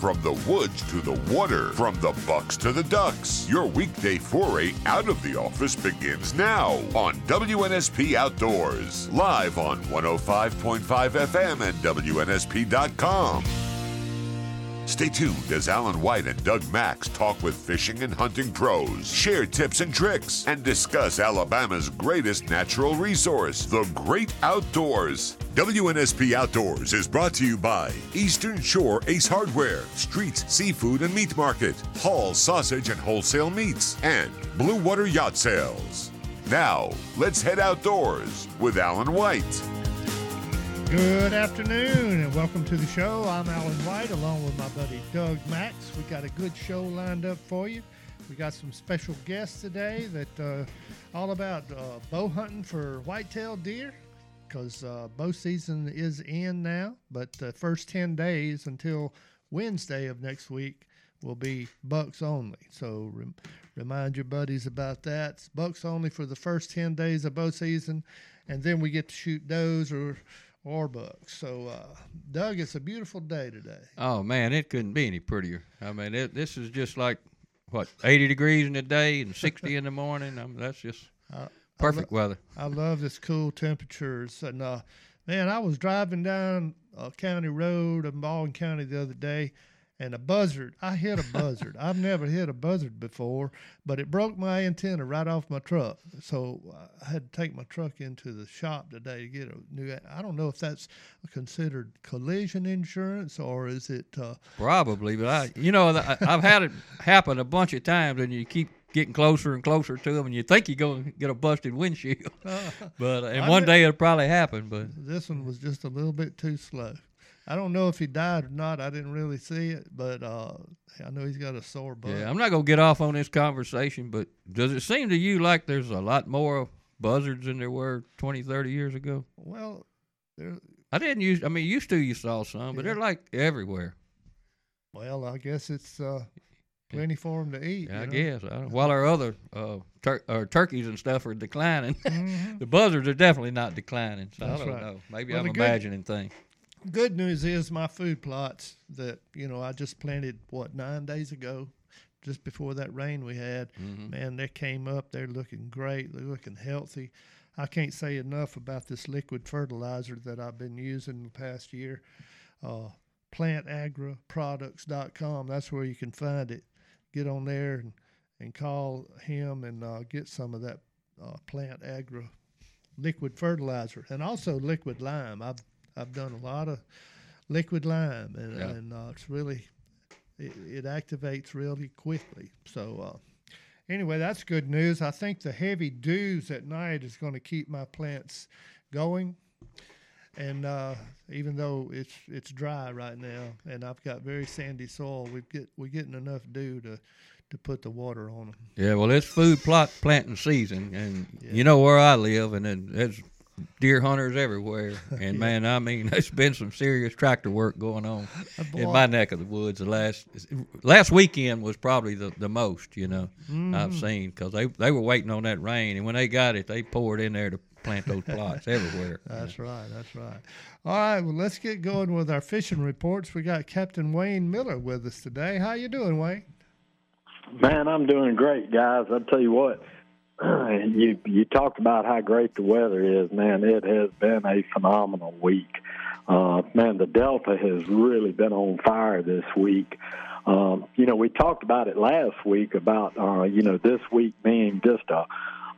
From the woods to the water, from the bucks to the ducks, your weekday foray out of the office begins now on WNSP Outdoors, live on 105.5 FM and WNSP.com. Stay tuned as Alan White and Doug Max talk with fishing and hunting pros, share tips and tricks, and discuss Alabama's greatest natural resource, the great outdoors. WNSP Outdoors is brought to you by Eastern Shore Ace Hardware, Streets Seafood and Meat Market, Hall Sausage and Wholesale Meats, and Blue Water Yacht Sales. Now, let's head outdoors with Alan White. Good afternoon and welcome to the show. I'm Alan White along with my buddy Doug Max. We got a good show lined up for you. We got some special guests today that uh, all about uh, bow hunting for whitetail deer because uh, bow season is in now, but the first 10 days until Wednesday of next week will be bucks only. So rem- remind your buddies about that. It's bucks only for the first 10 days of bow season, and then we get to shoot does or or bucks. So, uh, Doug, it's a beautiful day today. Oh man, it couldn't be any prettier. I mean, it, this is just like what 80 degrees in the day and 60 in the morning. I mean, that's just Uh, perfect I lo- weather. I love this cool temperatures. And uh, man, I was driving down a county road in Baldwin County the other day, and a buzzard. I hit a buzzard. I've never hit a buzzard before, but it broke my antenna right off my truck. So uh, I had to take my truck into the shop today to get a new. I don't know if that's considered collision insurance or is it. Uh, Probably, but I, you know, I, I've had it happen a bunch of times, and you keep getting closer and closer to them, and you think you're going to get a busted windshield. but and I one day it'll probably happen. But this one was just a little bit too slow. I don't know if he died or not. I didn't really see it, but uh, I know he's got a sore butt. yeah, I'm not going to get off on this conversation. But does it seem to you like there's a lot more buzzards than there were 20, 30 years ago? Well, there. I didn't use. I mean, used to you saw some, but Yeah. they're like everywhere. Well, I guess it's uh, plenty for them to eat. Yeah, I you know? guess. I don't, while our other uh, tur- or turkeys and stuff are declining, Mhm. the buzzards are definitely not declining. So That's I don't right. know. Maybe Well, I'm the good- imagining things. Good news is my food plots that you know I just planted what nine days ago, just before that rain we had. Mhm. Man, they came up. They're looking great. They're looking healthy. I can't say enough about this liquid fertilizer that I've been using the past year. Uh, plantagraproducts.com. That's where you can find it. Get on there and, and call him and uh, get some of that uh, Plant Agra liquid fertilizer and also liquid lime. I've I've done a lot of liquid lime and, Yeah. and uh, it's really it, it activates really quickly. So uh, anyway, that's good news. I think the heavy dews at night is going to keep my plants going. And uh, even though it's it's dry right now, and I've got very sandy soil, we get we're getting enough dew to to put the water on them. Yeah, well, it's food plot planting season, and Yeah. you know where I live, and there's deer hunters everywhere. And man, I mean, there's been some serious tractor work going on in my neck of the woods. The last last weekend was probably the, the most you know I've Mhm. seen because they they were waiting on that rain, and when they got it, they poured in there to plant those plots everywhere. That's right. That's right. All right. Well, let's get going with our fishing reports. We got Captain Wayne Miller with us today. How you doing, Wayne? Man, I'm doing great, guys. I tell you what, you you talked about how great the weather is. Man, it has been a phenomenal week. Uh, man, the Delta has really been on fire this week. Um, you know, we talked about it last week about uh, you know this week being just a,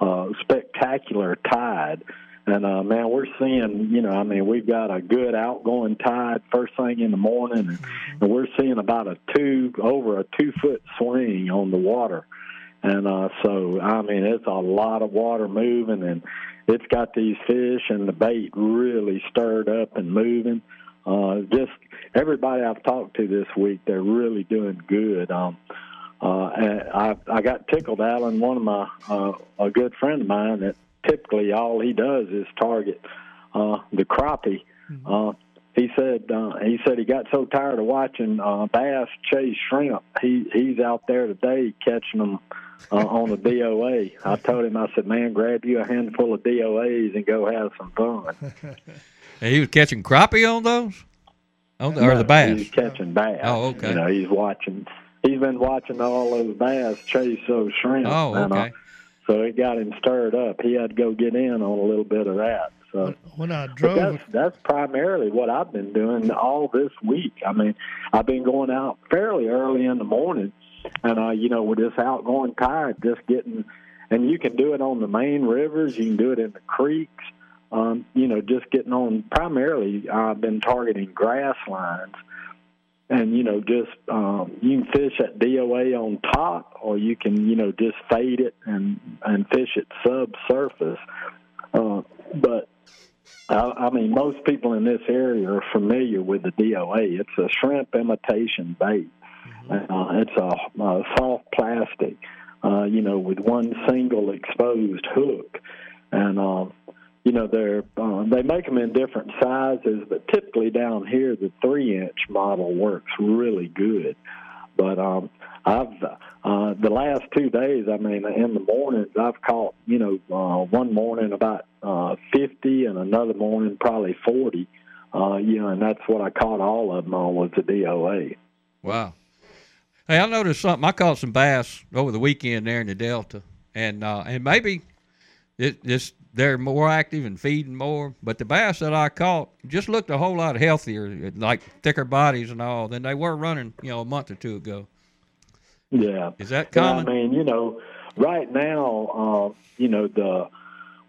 a spectacular tide. And uh, man, we're seeing, you know, I mean, we've got a good outgoing tide first thing in the morning, and, and we're seeing about a two over a two foot swing on the water. And uh, so, I mean, it's a lot of water moving, and it's got these fish and the bait really stirred up and moving. Uh, just everybody I've talked to this week, they're really doing good. Um, uh, and I I got tickled, Alan. One of my uh, a good friend of mine that typically all he does is target uh, the crappie. Uh, he said uh, he said he got so tired of watching uh, bass chase shrimp. He he's out there today catching them uh, on the DOA. I told him I said, man, grab you a handful of DOAs and go have some fun. And he was catching crappie on those. Oh, the- or the bass. He's catching bass. Oh, okay. You know, he's watching. He's been watching all those bass chase those shrimp. Oh, and, uh, okay. so it got him stirred up. He had to go get in on a little bit of that. So. When I drove, that's that's primarily what I've been doing all this week. I mean, I've been going out fairly early in the morning, and uh, you know, with this outgoing tide, just getting, and you can do it on the main rivers, you can do it in the creeks. Um, you know, just getting on. Primarily, I've been targeting grass lines, and you know, just um, you can fish at DOA on top, or you can you know just fade it and and fish it subsurface. Uh, but I, I mean, most people in this area are familiar with the DOA. It's a shrimp imitation bait. Uh, it's a, a soft plastic, uh, you know, with one single exposed hook, and um, you know they're uh, they make them in different sizes, but typically down here the three inch model works really good. But um, I've uh, the last two days, I mean, in the mornings I've caught, you know, uh, one morning about uh, fifty, and another morning probably forty. Uh, you know, and that's what I caught all of them on was the DOA. Wow. Hey, I noticed something. I caught some bass over the weekend there in the Delta, and uh, and maybe it just they're more active and feeding more. But the bass that I caught just looked a whole lot healthier, like thicker bodies and all, than they were running, you know, a month or two ago. Yeah. Is that Yeah, common? I mean, you know, right now, uh, you know, the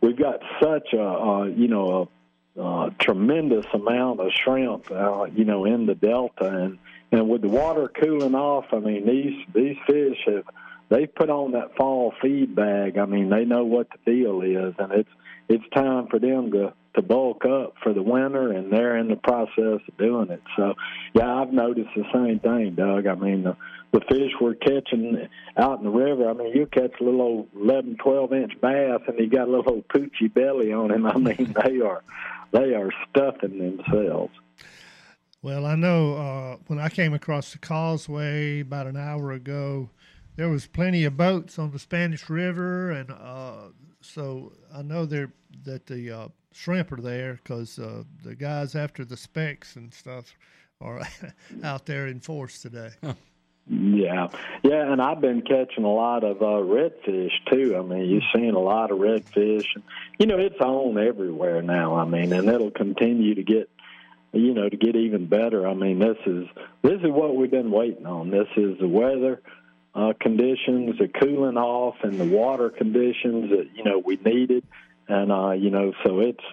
we've got such a uh, you know a, uh tremendous amount of shrimp, uh, you know, in the delta, and and with the water cooling off, I mean, these these fish have they've put on that fall feed bag. I mean, they know what the deal is, and it's it's time for them to to bulk up for the winter, and they're in the process of doing it. So, yeah, I've noticed the same thing, Doug. I mean, the, the fish we're catching out in the river. I mean, you catch a little old 11, 12 inch bass, and he got a little old poochie belly on him. I mean, they are they are stuffing themselves. Well, I know uh, when I came across the causeway about an hour ago, there was plenty of boats on the Spanish River, and uh, so I know there that the uh, shrimp are there because uh, the guys after the specks and stuff are out there in force today. Yeah, yeah, and I've been catching a lot of uh, redfish too. I mean, you're seeing a lot of redfish, and you know it's on everywhere now. I mean, and it'll continue to get, you know, to get even better. I mean, this is this is what we've been waiting on. This is the weather uh, conditions, the cooling off, and the water conditions that you know we needed, and uh, you know, so it's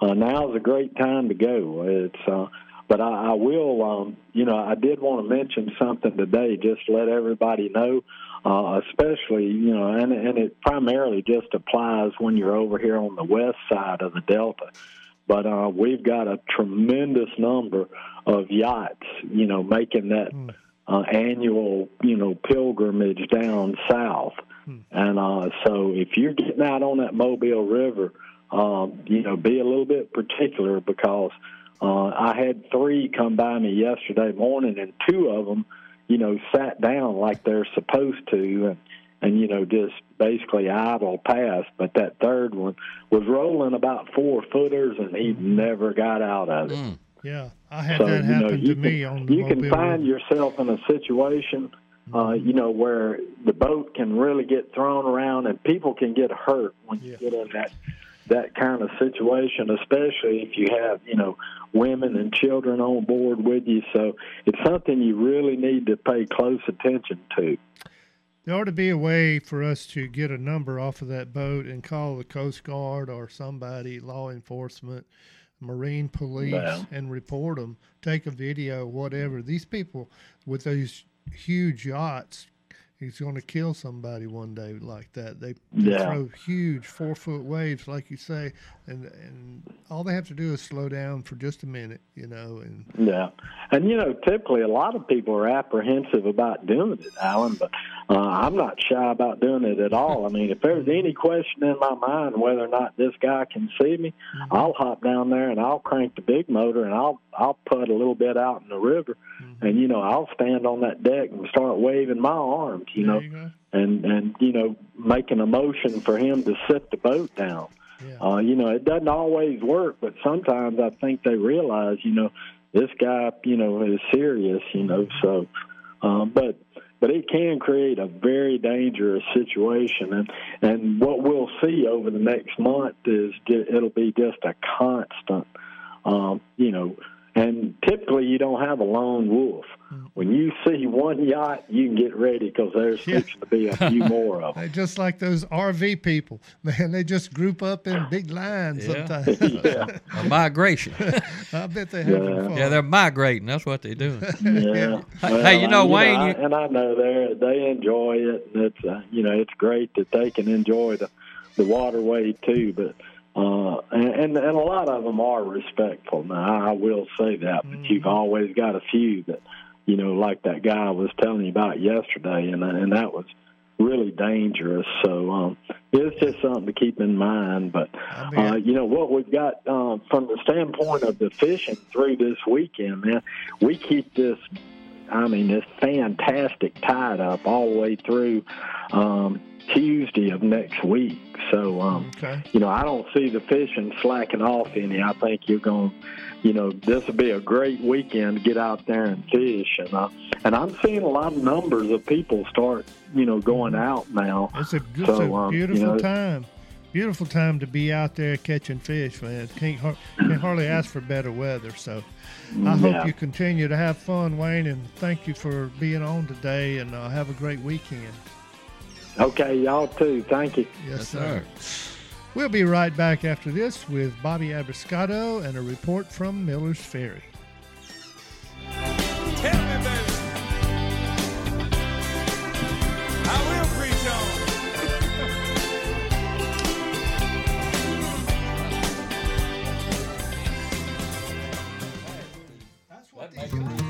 uh, now's a great time to go. It's uh, but I, I will, um, you know, I did want to mention something today, just let everybody know, uh, especially, you know, and, and it primarily just applies when you're over here on the west side of the Delta. But uh, we've got a tremendous number of yachts, you know, making that uh, annual, you know, pilgrimage down south. And uh, so if you're getting out on that Mobile River, um, you know, be a little bit particular because uh, I had three come by me yesterday morning, and two of them, you know, sat down like they're supposed to, and and you know just basically idle pass. But that third one was rolling about four footers, and he mm-hmm. never got out of it. Mm. Yeah, I had So, that you know, happen you me can, on the you can find yourself in a situation, uh, mm-hmm. you know, where the boat can really get thrown around and people can get hurt when you get in that that kind of situation, especially if you have, you know, women and children on board with you. So it's something you really need to pay close attention to. There ought to be a way for us to get a number off of that boat and call the Coast Guard or somebody, law enforcement, Marine Police, and report them. Take a video, whatever. These people with these huge yachts, he's going to kill somebody one day like that. They, they Yeah. throw huge four foot waves, like you say, and and all they have to do is slow down for just a minute, you know, and Yeah, and you know, typically a lot of people are apprehensive about doing it, Alan. But uh, I'm not shy about doing it at all. I mean, if there's any question in my mind whether or not this guy can see me, I'll hop down there and I'll crank the big motor and I'll I'll put a little bit out in the river, and you know I'll stand on that deck and start waving my arms, you know, you and and you know making a motion for him to sit the boat down. Yeah. Uh, you know, it doesn't always work, but sometimes I think they realize, you know, this guy, you know, is serious, you know. So, um, but but it can create a very dangerous situation, and and what we'll see over the next month is it'll be just a constant, um, you know, and typically you don't have a lone wolf when you see one yacht, you can get ready because there's yeah. to be a few more of them. just like those RV people, man. They just group up in big lines yeah. sometimes. yeah. a migration. I bet they have yeah. yeah, they're migrating. That's what they're doing. Yeah. Well, hey, you know, I, Wayne, you know. I, and I know they they enjoy it, and it's uh, you know it's great that they can enjoy the the waterway too, but. Uh, and, and and a lot of them are respectful. Now I will say that, but mm-hmm. you've always got a few that you know, like that guy I was telling you about yesterday, and and that was really dangerous. So um, it's just something to keep in mind. But uh, you know what we've got um, from the standpoint of the fishing through this weekend, man, we keep this. I mean, this fantastic tide up all the way through um, Tuesday of next week. So, um, okay. you know, I don't see the fishing slacking off any. I think you're going, you know, this will be a great weekend to get out there and fish. And uh, and I'm seeing a lot of numbers of people start, you know, going out now. It's a, it's so, a beautiful um, you know, time. Beautiful time to be out there catching fish, man. Can't, can't hardly ask for better weather. So, I hope yeah. you continue to have fun, Wayne, and thank you for being on today. And uh, have a great weekend. Okay, y'all too. Thank you. Yes, sir. We'll be right back after this with Bobby Abruscato and a report from Miller's Ferry.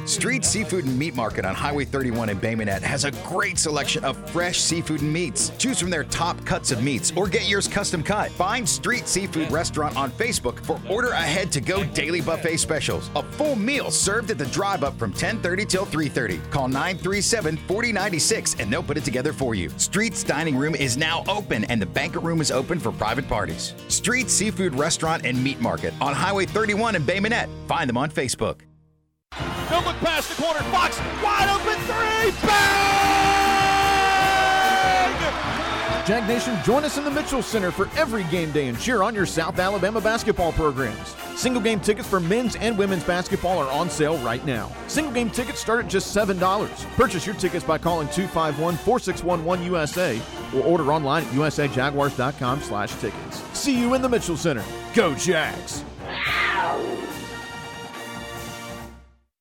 Street Seafood and Meat Market on Highway 31 in Bay Minette has a great selection of fresh seafood and meats. Choose from their top cuts of meats or get yours custom cut. Find Street Seafood Restaurant on Facebook for order ahead to go daily buffet specials. A full meal served at the drive up from 10:30 till 3:30. Call 937-4096 and they'll put it together for you. Street's dining room is now open and the banquet room is open for private parties. Street Seafood Restaurant and Meat Market on Highway 31 in Bay Minette. Find them on Facebook. No look past the corner. Fox wide open three. Bang! Jag Nation, join us in the Mitchell Center for every game day and cheer on your South Alabama basketball programs. Single game tickets for men's and women's basketball are on sale right now. Single game tickets start at just $7. Purchase your tickets by calling 251-4611-USA or order online at usajaguars.com slash tickets. See you in the Mitchell Center. Go Jags!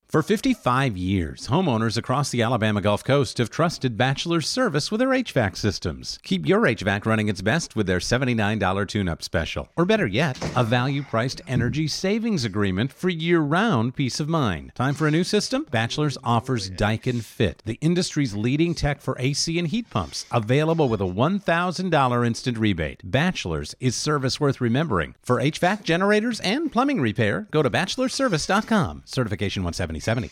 For 55 years, homeowners across the Alabama Gulf Coast have trusted Bachelor's service with their HVAC systems. Keep your HVAC running its best with their $79 tune up special. Or better yet, a value priced energy savings agreement for year round peace of mind. Time for a new system? Bachelor's offers Daikin Fit, the industry's leading tech for AC and heat pumps, available with a $1,000 instant rebate. Bachelor's is service worth remembering. For HVAC generators and plumbing repair, go to bachelorservice.com. Certification 170. 2070.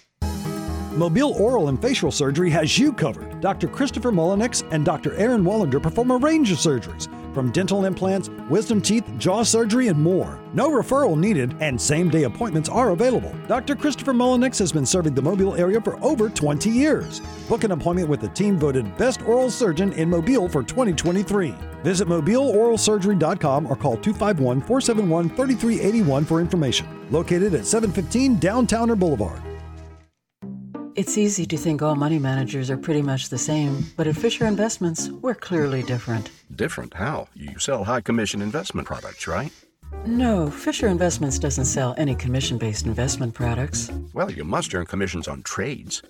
Mobile Oral and Facial Surgery has you covered. Dr. Christopher Mullenix and Dr. Aaron Wallander perform a range of surgeries, from dental implants, wisdom teeth, jaw surgery, and more. No referral needed, and same day appointments are available. Dr. Christopher Mullenix has been serving the Mobile area for over 20 years. Book an appointment with the team voted Best Oral Surgeon in Mobile for 2023. Visit mobileoralsurgery.com or call 251 471 3381 for information. Located at 715 Downtowner Boulevard. It's easy to think all money managers are pretty much the same, but at Fisher Investments, we're clearly different. Different? How? You sell high commission investment products, right? No, Fisher Investments doesn't sell any commission based investment products. Well, you must earn commissions on trades.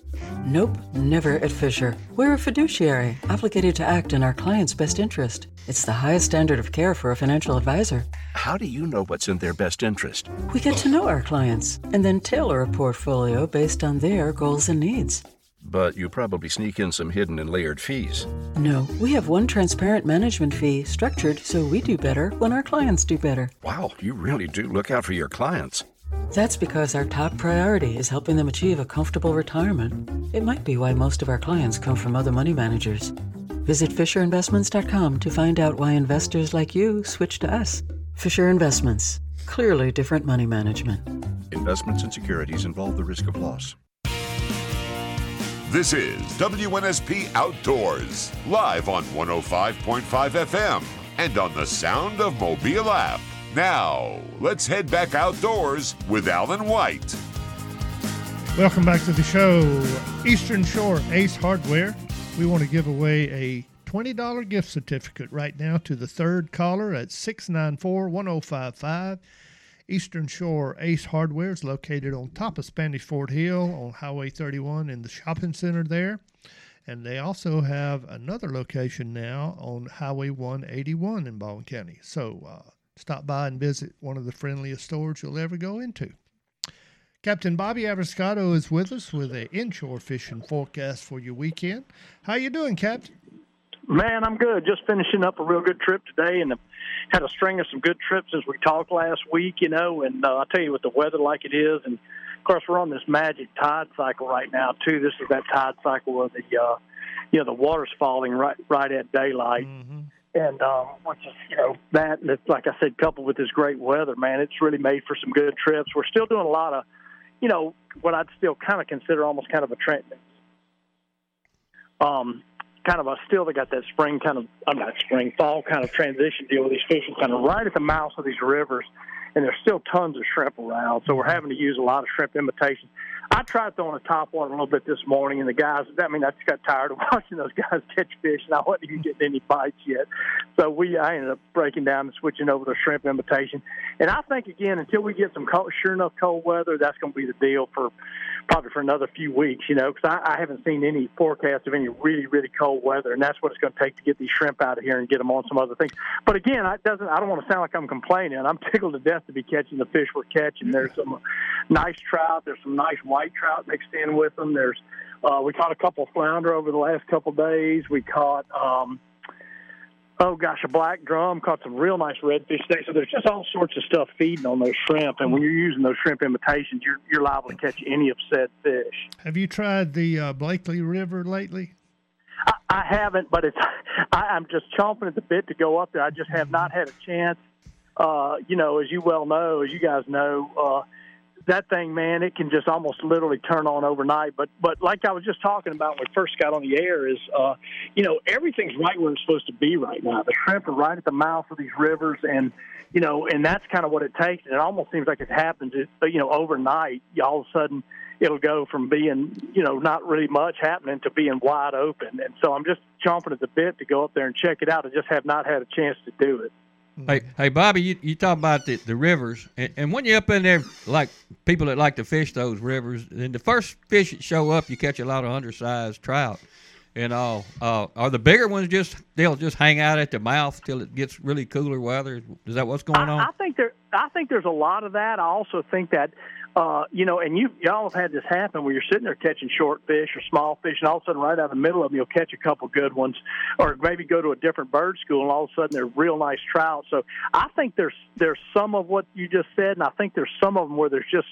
Nope, never at Fisher. We're a fiduciary, obligated to act in our client's best interest. It's the highest standard of care for a financial advisor. How do you know what's in their best interest? We get to know our clients and then tailor a portfolio based on their goals and needs. But you probably sneak in some hidden and layered fees. No, we have one transparent management fee structured so we do better when our clients do better. Wow, you really do look out for your clients. That's because our top priority is helping them achieve a comfortable retirement. It might be why most of our clients come from other money managers. Visit FisherInvestments.com to find out why investors like you switch to us. Fisher Investments. Clearly different money management. Investments and securities involve the risk of loss. This is WNSP Outdoors, live on 105.5 FM and on the Sound of Mobile app. Now, let's head back outdoors with Alan White. Welcome back to the show. Eastern Shore Ace Hardware. We want to give away a $20 gift certificate right now to the third caller at 694 1055. Eastern Shore Ace Hardware is located on top of Spanish Fort Hill on Highway 31 in the shopping center there. And they also have another location now on Highway 181 in Baldwin County. So uh, stop by and visit one of the friendliest stores you'll ever go into. Captain Bobby Abruscato is with us with a inshore fishing forecast for your weekend. How you doing, Captain? Man, I'm good. Just finishing up a real good trip today, and had a string of some good trips since we talked last week. You know, and uh, I tell you, with the weather like it is, and of course we're on this magic tide cycle right now too. This is that tide cycle where the uh, you know the water's falling right right at daylight. Mm-hmm. And um, which is, you know, that, and it's, like I said, coupled with this great weather, man, it's really made for some good trips. We're still doing a lot of, you know, what I'd still kind of consider almost kind of a trend. Um, kind of a still they got that spring kind of I'm not spring fall kind of transition deal with these fishing kind of right at the mouth of these rivers, and there's still tons of shrimp around. So we're mm-hmm. having to use a lot of shrimp imitation. I tried throwing a top water a little bit this morning, and the guys, I mean, I just got tired of watching those guys catch fish, and I wasn't even getting any bites yet. So we, I ended up breaking down and switching over to shrimp imitation. And I think again, until we get some cold, sure enough cold weather, that's going to be the deal for probably for another few weeks. You know, because I, I haven't seen any forecast of any really, really cold weather, and that's what it's going to take to get these shrimp out of here and get them on some other things. But again, I doesn't. I don't want to sound like I'm complaining. I'm tickled to death to be catching the fish we're catching. There's some nice trout. There's some nice white trout mixed in with them. There's uh, we caught a couple flounder over the last couple days. We caught. Um, oh gosh, a black drum, caught some real nice redfish today. So there's just all sorts of stuff feeding on those shrimp. And when you're using those shrimp imitations, you're you're liable to catch any of said fish. Have you tried the uh, Blakely River lately? I, I haven't, but it's I, I'm just chomping at the bit to go up there. I just have not had a chance. Uh, you know, as you well know, as you guys know, uh, that thing, man, it can just almost literally turn on overnight. But but like I was just talking about when we first got on the air, is uh, you know everything's right where it's supposed to be right now. The shrimp are right at the mouth of these rivers, and you know, and that's kind of what it takes. And it almost seems like it happens, you know, overnight. All of a sudden, it'll go from being you know not really much happening to being wide open. And so I'm just chomping at the bit to go up there and check it out. I just have not had a chance to do it. Hey, hey, Bobby, you, you talk about the, the rivers, and, and when you're up in there, like people that like to fish those rivers, then the first fish that show up, you catch a lot of undersized trout and all. Uh, are the bigger ones just they'll just hang out at the mouth till it gets really cooler weather? Is that what's going on? I, I think there. I think there's a lot of that. I also think that uh, you know, and you y'all have had this happen where you're sitting there catching short fish or small fish, and all of a sudden, right out of the middle of them, you'll catch a couple good ones, or maybe go to a different bird school, and all of a sudden, they're real nice trout. So I think there's there's some of what you just said, and I think there's some of them where there's just,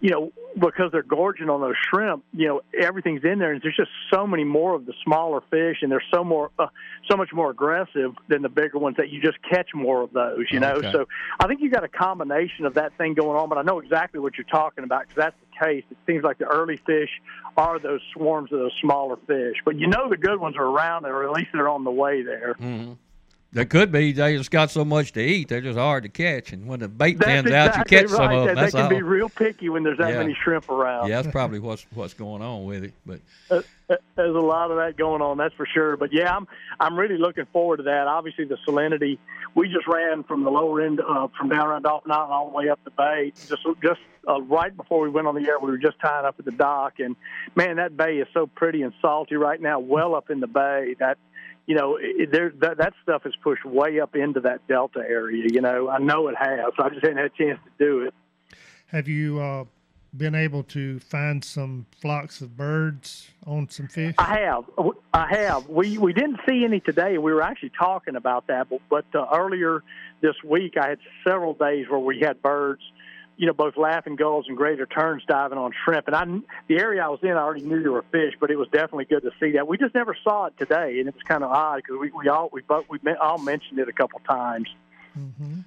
you know, because they're gorging on those shrimp, you know, everything's in there, and there's just so many more of the smaller fish, and they're so more, uh, so much more aggressive than the bigger ones that you just catch more of those, you know. Okay. So I think you got a combination of that thing going on, but I know exactly what you're talking about because that's the case. It seems like the early fish are those swarms of those smaller fish, but you know the good ones are around, or at least they're on the way there. Mm-hmm. There could be they just got so much to eat, they're just hard to catch. And when the bait That's thins exactly out, you catch right. some of They- them. That's they can all. be real picky when there's that Yeah. many shrimp around. Yeah, that's probably what's what's going on with it. But Uh, uh, There's a lot of that going on, that's for sure. But yeah, I'm I'm really looking forward to that. Obviously, the salinity. We just ran from the lower end, uh, from down around Dauphin Island all the way up the bay. Just just uh, right before we went on the air, we were just tying up at the dock, and man, that bay is so pretty and salty right now. Well up in the bay, that you know, there that, that stuff is pushed way up into that delta area. You know, I know it has. I just hadn't had a chance to do it. Have you uh, been able to find some flocks of birds on some fish? I have. I have. We we didn't see any today. We were actually talking about that, but, but uh, earlier this week I had several days where we had birds, you know, both laughing gulls and greater terns diving on shrimp. And I, the area I was in, I already knew there were fish, but it was definitely good to see that. We just never saw it today, and it was kind of odd because we we all we both we all mentioned it a couple times. hmm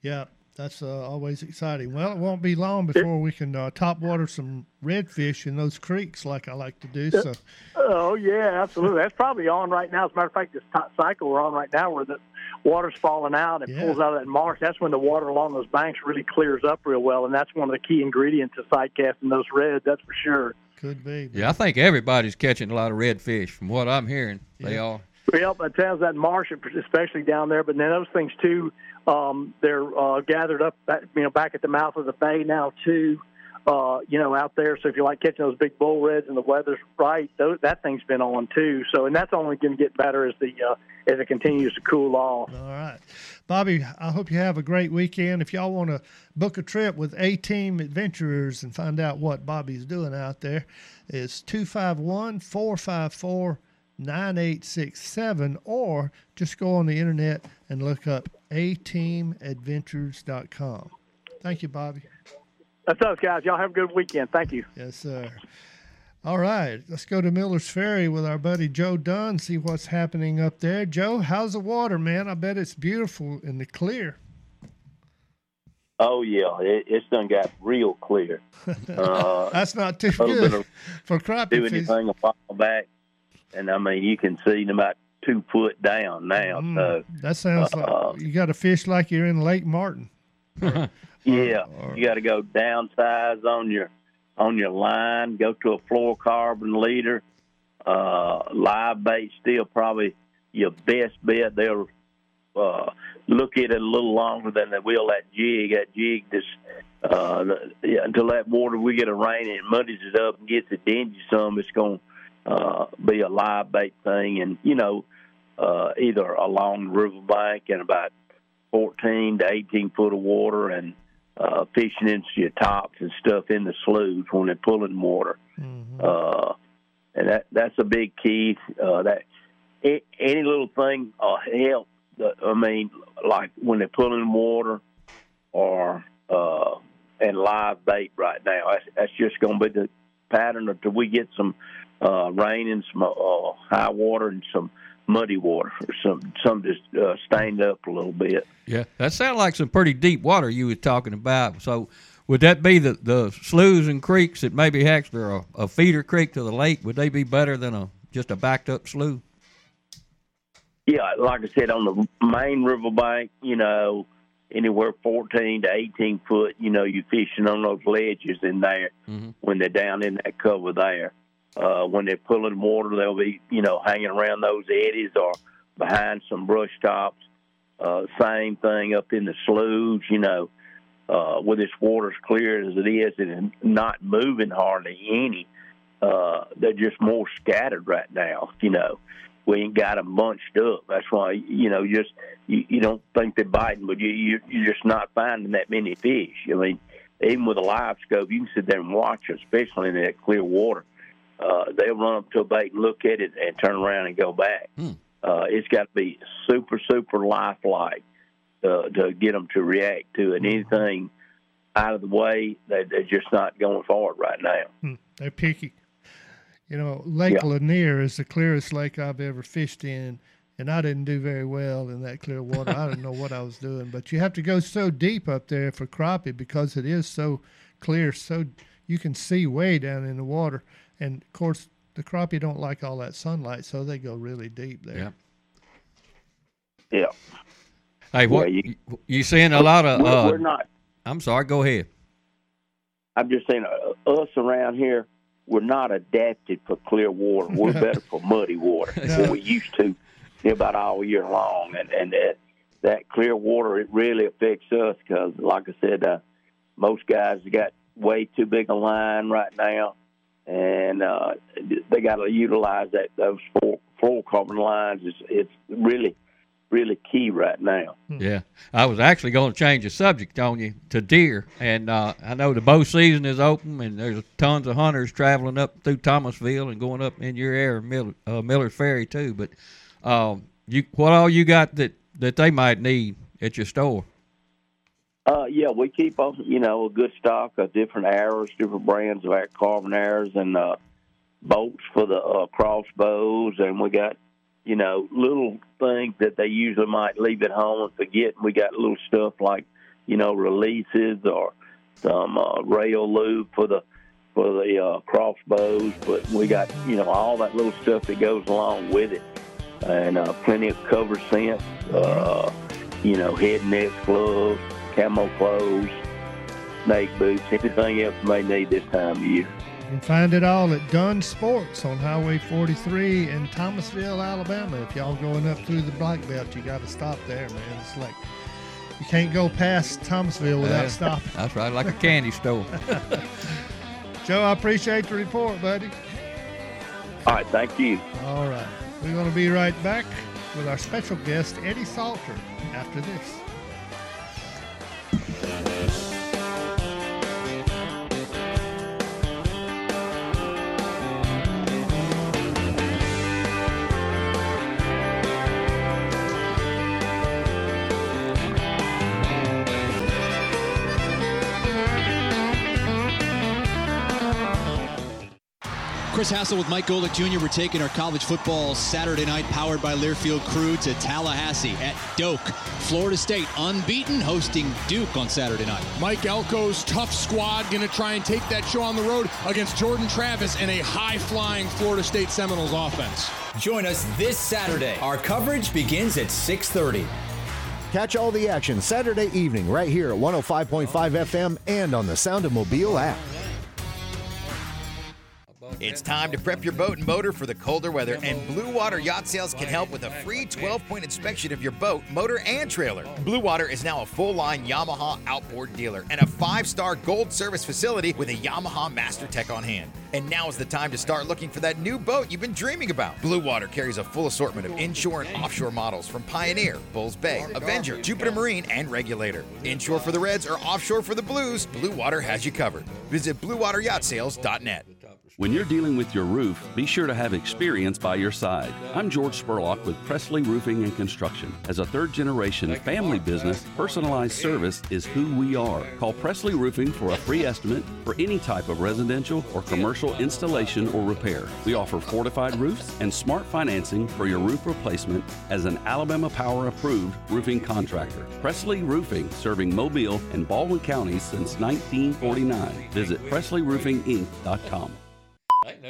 Yeah, that's uh, always exciting. Well, it won't be long before we can uh, top water some redfish in those creeks, like I like to do. So, Oh yeah, absolutely. That's probably on right now. As a matter of fact, this top cycle we're on right now, where the water's falling out and Yeah. pulls out of that marsh. That's when the water along those banks really clears up real well, and that's one of the key ingredients to sight casting those reds. That's for sure. could be. Yeah, I think everybody's catching a lot of redfish. From what I'm hearing, they are. Well, it tells that marsh, especially down there. But then those things too, um, they're uh, gathered up, back, you know, back at the mouth of the bay now too. Uh, you know, out there. So if you like catching those big bull reds and the weather's right, those, that thing's been on too. So and that's only going to get better as the uh, as it continues to cool off. All right. Bobby, I hope you have a great weekend. If y'all want to book a trip with A Team Adventurers and find out what Bobby's doing out there, it's 251 454 9867, or just go on the internet and look up ateamadventures.com. Thank you, Bobby. That's us, guys. Y'all have a good weekend. Thank you. Yes, sir. All right, let's go to Miller's Ferry with our buddy Joe Dunn, see what's happening up there. Joe, how's the water, man? I bet it's beautiful in the clear. Oh yeah, it, it's done got real clear. Uh, That's not too a little bit good of for crappie do anything a while back, and I mean you can see them about two foot down now. Mm, So that sounds uh, like you got to fish like you're in Lake Martin. yeah, you got to go downsize on your on your line. Go to a fluorocarbon leader. Uh, live bait still probably your best bet. They'll uh, look at it a little longer than they will that jig. That jig just uh, yeah, until that water we get a rain and it muddies it up and gets it dingy some. It's going to uh, be a live bait thing, and you know uh, either along the riverbank and about 14 to 18 foot of water and uh, fishing into your tops and stuff in the sloughs when they're pulling water. Uh, and that that's a big key. Uh, that a- any little thing uh, help. I mean, like when they're pulling water or uh, and live bait right now. That's, that's just going to be the pattern until we get some uh, rain and some uh, high water and some muddy water or some some just uh, stained up a little bit. Yeah, that sounded like some pretty deep water you were talking about. So, would that be the, the sloughs and creeks that maybe actually are a, a feeder creek to the lake? Would they be better than a just a backed up slough? Yeah, like I said, on the main riverbank, you know, anywhere 14 to 18 foot, you know, you're fishing on those ledges in there when they're down in that cover there. Uh, when they're pulling water, they'll be, you know, hanging around those eddies or behind some brush tops. Uh, same thing up in the sloughs, you know, uh, with this water as clear as it is and not moving hardly any. Uh, they're just more scattered right now, you know we ain't got them bunched up. That's why you know just you, you don't think they're biting, but you, you you're just not finding that many fish. I mean, even with a live scope, you can sit there and watch, especially in that clear water. Uh, they'll run up to a bait and look at it and turn around and go back. Uh, it's got to be super super lifelike uh, to get them to react to it. Anything out of the way, they, they're just not going for it right now. Hmm, They're picky. You know, Lake Yeah. Lanier is the clearest lake I've ever fished in, and I didn't do very well in that clear water. I didn't know what I was doing, but you have to go so deep up there for crappie because it is so clear, so you can see way down in the water. And of course, the crappie don't like all that sunlight, so they go really deep there. Yeah. Yeah. Hey, what Yeah, you, you seeing a lot of? We're, Uh, we're not. I'm sorry. Go ahead. I'm just saying, uh, us around here, we're not adapted for clear water. We're better for muddy water than we used to about all year long. And and that that clear water it really affects us because, like I said, uh, most guys got way too big a line right now, and uh, they got to utilize that those full fluorocarbon lines. It's it's really really key right now. Yeah, I was actually going to change the subject on you to deer, and uh, I know the bow season is open, and there's tons of hunters traveling up through Thomasville and going up in your area, Miller, uh, Miller's Ferry too. But um, you, what all you got that that they might need at your store? Uh, yeah, we keep a you know a good stock of different arrows, different brands of carbon arrows, and uh, bolts for the uh, crossbows, and we got you know little things that they usually might leave at home and forget. We got little stuff like you know, releases or some uh, rail loop for the for the uh, crossbows. But we got you know all that little stuff that goes along with it, and uh, plenty of cover scent. Uh, you know, head nets, gloves, camo clothes, snake boots, anything else you may need this time of year. You can find it all at Dunn Sports on Highway 43 in Thomasville, Alabama. If y'all going up through the Black Belt, you got to stop there, man. It's like you can't go past Thomasville without Yeah, stopping. That's right, like a candy store. Joe, I appreciate the report, buddy. All right, thank you. All right. We're going to be right back with our special guest, Eddie Salter, after this. Chris Hassel with Mike Golic Jr. We're taking our college football Saturday night powered by Learfield crew to Tallahassee at Doak. Florida State unbeaten hosting Duke on Saturday night. Mike Elko's tough squad going to try and take that show on the road against Jordan Travis and a high-flying Florida State Seminoles offense. Join us this Saturday. Our coverage begins at 6:30. Catch all the action Saturday evening right here at 105.5 FM and on the Sound of Mobile app. It's time to prep your boat and motor for the colder weather, and Blue Water Yacht Sales can help with a free 12 point inspection of your boat, motor, and trailer. Blue Water is now a full line Yamaha outboard dealer and a five star gold service facility with a Yamaha Master Tech on hand. And now is the time to start looking for that new boat you've been dreaming about. Blue Water carries a full assortment of inshore and offshore models from Pioneer, Bulls Bay, Avenger, Jupiter Marine, and Regulator. Inshore for the Reds or offshore for the Blues, Blue Water has you covered. Visit BlueWaterYachtSales.net. When you're dealing with your roof, be sure to have experience by your side. I'm George Spurlock with Presley Roofing and Construction. As a third generation family business, personalized service is who we are. Call Presley Roofing for a free estimate for any type of residential or commercial installation or repair. We offer fortified roofs and smart financing for your roof replacement as an Alabama Power approved roofing contractor. Presley Roofing, serving Mobile and Baldwin counties since 1949. Visit PresleyRoofingInc.com.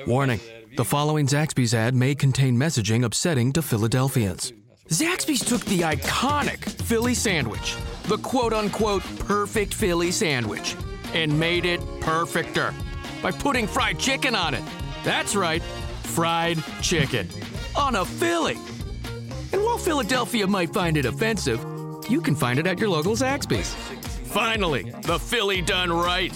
Warning the following Zaxby's ad may contain messaging upsetting to Philadelphians. Zaxby's took the iconic Philly sandwich, the quote unquote perfect Philly sandwich, and made it perfecter by putting fried chicken on it. That's right, fried chicken on a Philly. And while Philadelphia might find it offensive, you can find it at your local Zaxby's. Finally, the Philly done right.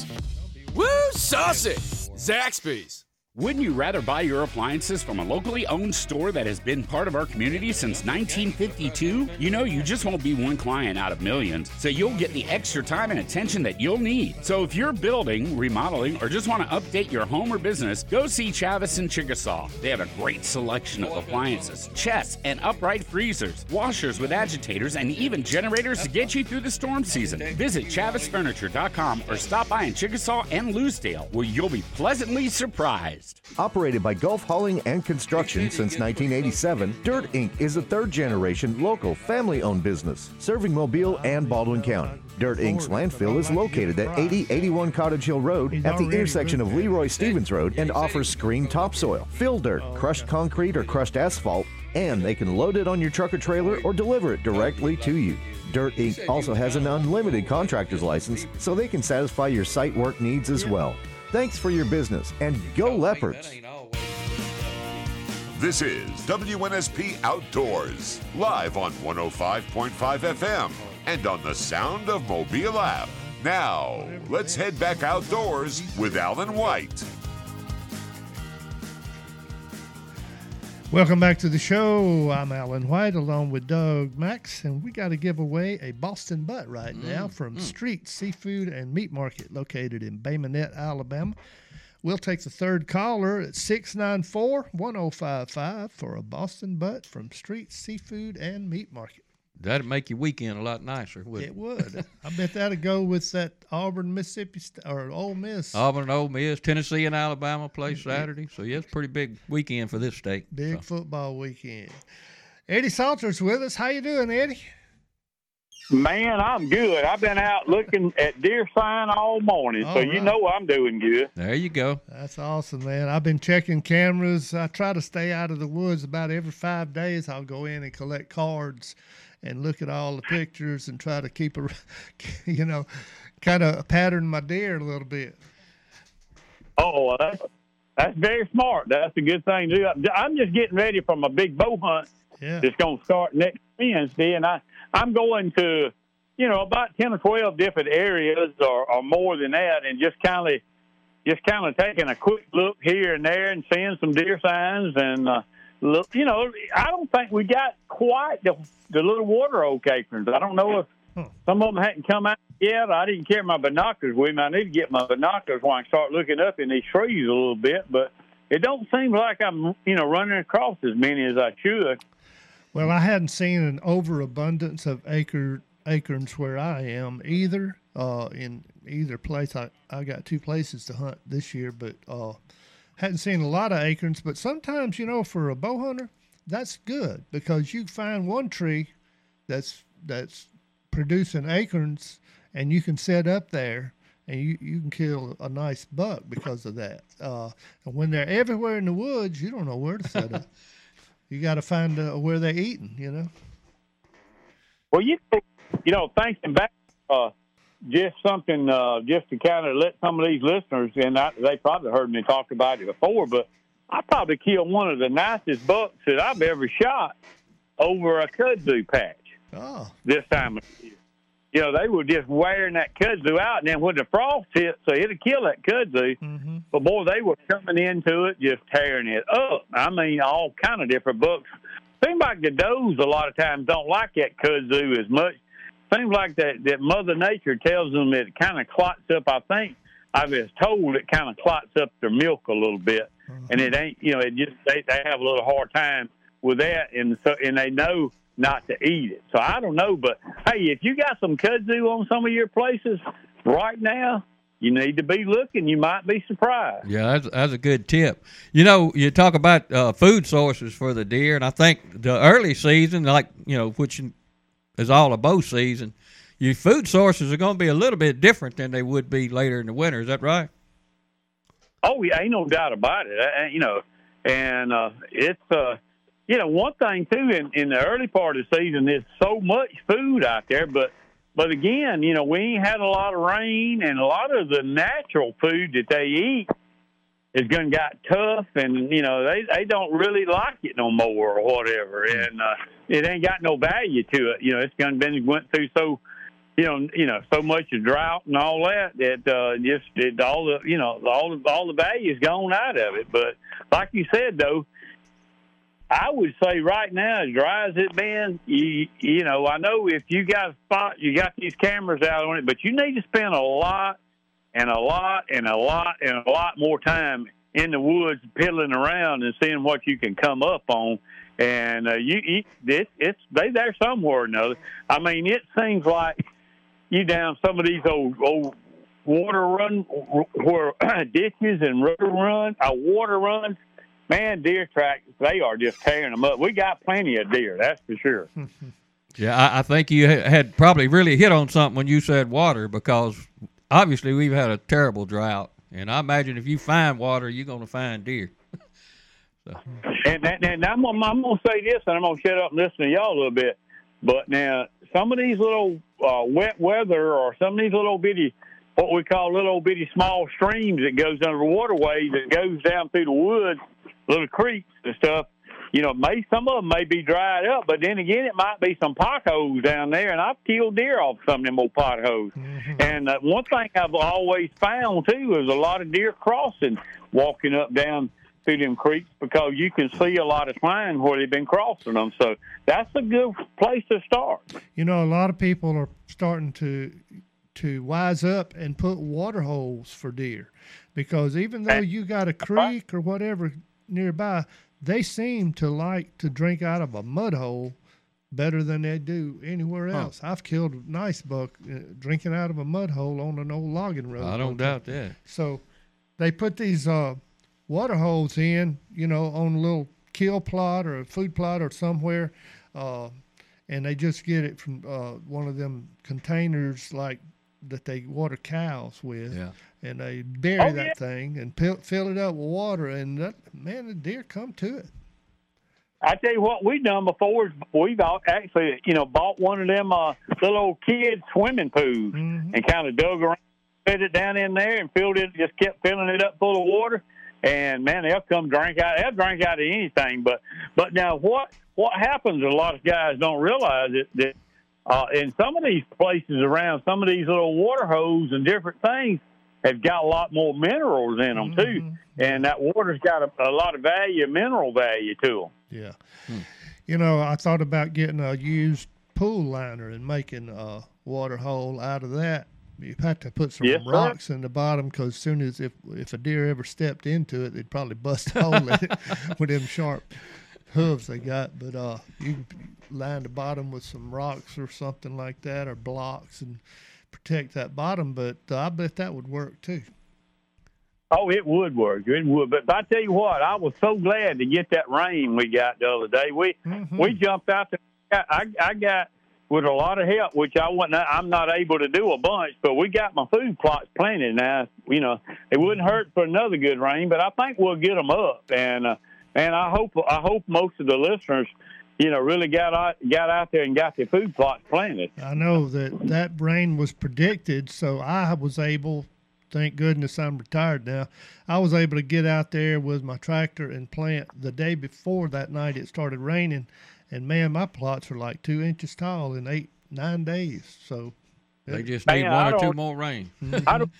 Woo, saucy! Zaxby's. Wouldn't you rather buy your appliances from a locally owned store that has been part of our community since 1952? You know, you just won't be one client out of millions, so you'll get the extra time and attention that you'll need. So if you're building, remodeling, or just want to update your home or business, go see Chavis and Chickasaw. They have a great selection of appliances, chests, and upright freezers, washers with agitators, and even generators to get you through the storm season. Visit chavisfurniture.com or stop by in Chickasaw and Lucedale, where you'll be pleasantly surprised. Operated by Gulf Hauling and Construction since 1987, Dirt Inc. is a third generation local family owned business serving Mobile and Baldwin County. Dirt Inc.'s landfill is located at 8081 Cottage Hill Road at the intersection of Leroy Stevens Road and offers screened topsoil, fill dirt, crushed concrete, or crushed asphalt, and they can load it on your truck or trailer or deliver it directly to you. Dirt Inc. also has an unlimited contractor's license, so they can satisfy your site work needs as well. Thanks for your business and go Leopards! This is WNSP Outdoors, live on 105.5 FM and on the Sound of Mobile app. Now, let's head back outdoors with Alan White. Welcome back to the show. I'm Alan White along with Doug Max, and we got to give away a Boston butt right now mm, from mm. Street Seafood and Meat Market located in Bay Minette, Alabama. We'll take the third caller at 694 1055 for a Boston butt from Street Seafood and Meat Market. That'd make your weekend a lot nicer, wouldn't It would. I bet that'd go with that Auburn, Mississippi, st- or Ole Miss. Auburn and Ole Miss, Tennessee and Alabama play Saturday, so yeah, it's a pretty big weekend for this state. Big football weekend. Eddie Salter's with us. How you doing, Eddie? Man, I'm good. I've been out looking at deer sign all morning, so All you right. know I'm doing good. There you go. That's awesome, man. I've been checking cameras. I try to stay out of the woods about every five days. I'll go in and collect cards and look at all the pictures and try to keep a, you know, kind of pattern my deer a little bit. Oh, well, that's that's very smart. That's a good thing to do. I'm just getting ready for my big bow hunt. Yeah. It's going to start next Wednesday, and I I'm going to, you know, about ten or twelve different areas, or, or more than that, and just kind of just kind of taking a quick look here and there and seeing some deer signs and. uh Look, you know, I don't think we got quite the, the little water oak acorns. I don't know if some of them hadn't come out yet. I didn't carry my binoculars with me. I need to get my binoculars when I start looking up in these trees a little bit. But it don't seem like I'm, you know, running across as many as I should. Well, I hadn't seen an overabundance of acre acorns where I am either. Uh, in either place, I I got two places to hunt this year, but uh, hadn't seen a lot of acorns. But sometimes, you know, for a bow hunter, that's good because you find one tree that's that's producing acorns, and you can set up there. And you, you can kill a nice buck because of that. Uh, and when they're everywhere in the woods, you don't know where to set up. you got to find uh, where they're eating, you know. Well, you you know, thinking back, uh, just something uh, just to kind of let some of these listeners, and I, they probably heard me talk about it before, but I probably killed one of the nicest bucks that I've ever shot over a kudzu patch Oh, this time of year. You know, they were just wearing that kudzu out, and then when the frost hit, so it'd kill that kudzu. Mm-hmm. But boy, they were coming into it, just tearing it up. I mean, all kind of different bucks. Seems like the does a lot of times don't like that kudzu as much. Seems like that that Mother Nature tells them it kind of clots up. I think I was told it kind of clots up their milk a little bit, and it ain't. You know, it just they they have a little hard time with that, and so and they know not to eat it. So I don't know, but hey, if you got some kudzu on some of your places right now, you need to be looking. You might be surprised. Yeah, that's, that's a good tip. You know, you talk about uh, food sources for the deer, and I think the early season, like you know, which is all a bow season, your food sources are going to be a little bit different than they would be later in the winter. Is that right? Oh yeah, ain't no doubt about it. Uh, you know, and uh, it's uh, you know one thing too. In, in the early part of the season, there's so much food out there, but but again, you know, we ain't had a lot of rain, and a lot of the natural food that they eat is going to got tough, and you know they they don't really like it no more or whatever, and uh, it ain't got no value to it. You know, it's to been went through so you know, you know, so much of drought and all that that uh, just it, all the you know all the all the value's gone out of it. But like you said though, I would say right now, as dry as it been, you you know, I know if you got a spot, you got these cameras out on it, but you need to spend a lot and a lot and a lot and a lot more time in the woods piddling around and seeing what you can come up on. And uh, you, you it, it's they there somewhere or another. I mean, it seems like you down some of these old old water run where ditches and river run, uh, water runs. Man, deer tracks they are just tearing them up. We got plenty of deer, that's for sure. Yeah, I, I think you had probably really hit on something when you said water because obviously we've had a terrible drought, and I imagine if you find water, you're going to find deer. And, and, and I'm, I'm going to say this, and I'm going to shut up and listen to y'all a little bit. But now, some of these little uh, wet weather or some of these little bitty, what we call little bitty small streams that goes under the waterways that goes down through the woods, little creeks and stuff, you know, may some of them may be dried up, but then again, it might be some potholes down there, and I've killed deer off some of them old potholes. And uh, one thing I've always found too is a lot of deer crossing, walking up down through them creeks because you can see a lot of sign where they've been crossing them. So that's a good place to start. You know, a lot of people are starting to to wise up and put water holes for deer because even though you got a creek or whatever nearby, they seem to like to drink out of a mud hole better than they do anywhere Huh. else. I've killed a nice buck uh, drinking out of a mud hole on an old logging road. I don't doubt that. So they put these uh, water holes in, you know, on a little kill plot or a food plot or somewhere. Uh, and they just get it from uh, one of them containers like that they water cows with. Yeah. And they bury Oh, that yeah. thing and fill, fill it up with water, and that, man, the deer come to it. I tell you what we done before is we've all- actually, you know, bought one of them uh, little old kids swimming pools and kind of dug around, fit it down in there, and filled it. Just kept filling it up full of water, and man, they'll come drink out. They'll drink out of anything. But but now what what happens? A lot of guys don't realize it that uh, in some of these places around, some of these little water holes and different things have got a lot more minerals in them too, and that water's got a, a lot of value, mineral value to them. Yeah. You know, I thought about getting a used pool liner and making a water hole out of that. You have to put some Yes, sir. rocks in the bottom because as soon as if if a deer ever stepped into it, they'd probably bust a hole in it with them sharp hooves they got. But uh, you can line the bottom with some rocks or something like that, or blocks, and protect that bottom. But uh, I bet that would work too. Oh, it would work. It would. But I tell you what, I was so glad to get that rain we got the other day. We we jumped out there. I I got with a lot of help, which I wasn't. I'm not able to do a bunch, but we got my food plots planted now. You know, it wouldn't hurt for another good rain, but I think we'll get them up. And uh, and I hope I hope most of the listeners, you know, really got out got out there and got their food plots planted. I know that that rain was predicted, so I was able. Thank goodness I'm retired now. I was able to get out there with my tractor and plant the day before that night it started raining, and man, my plots are like two inches tall in eight nine days. So They just Man, need I one or two more rain. I don't.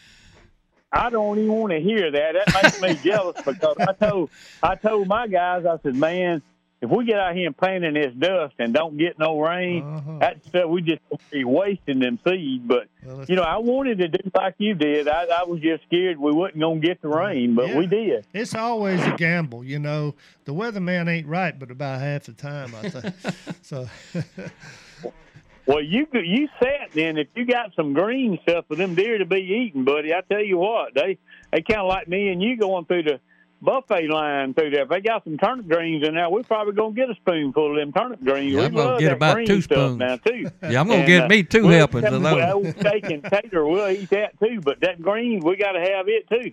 I don't even want to hear that. That makes me jealous because I told I told my guys I said, man, if we get out here and plant in this dust and don't get no rain, uh-huh. that stuff we just be wasting them seeds. But you know, I wanted to do like you did. I, I was just scared we wasn't gonna get the rain, but we did. It's always a gamble, you know. The weatherman ain't right, but about half the time, I think. so, Well, you could- you sat then if you got some green stuff for them deer to be eating, buddy. I tell you what, they they kind of like me and you going through the buffet line through there. If they got some turnip greens in there, we're probably gonna get a spoonful of them turnip greens. Yeah, we I'm gonna get about two spoons. now too. Yeah, I'm gonna And, get uh, me two we'll- helpings of those. old steak and tater, we'll eat that too. But that green, we got to have it too.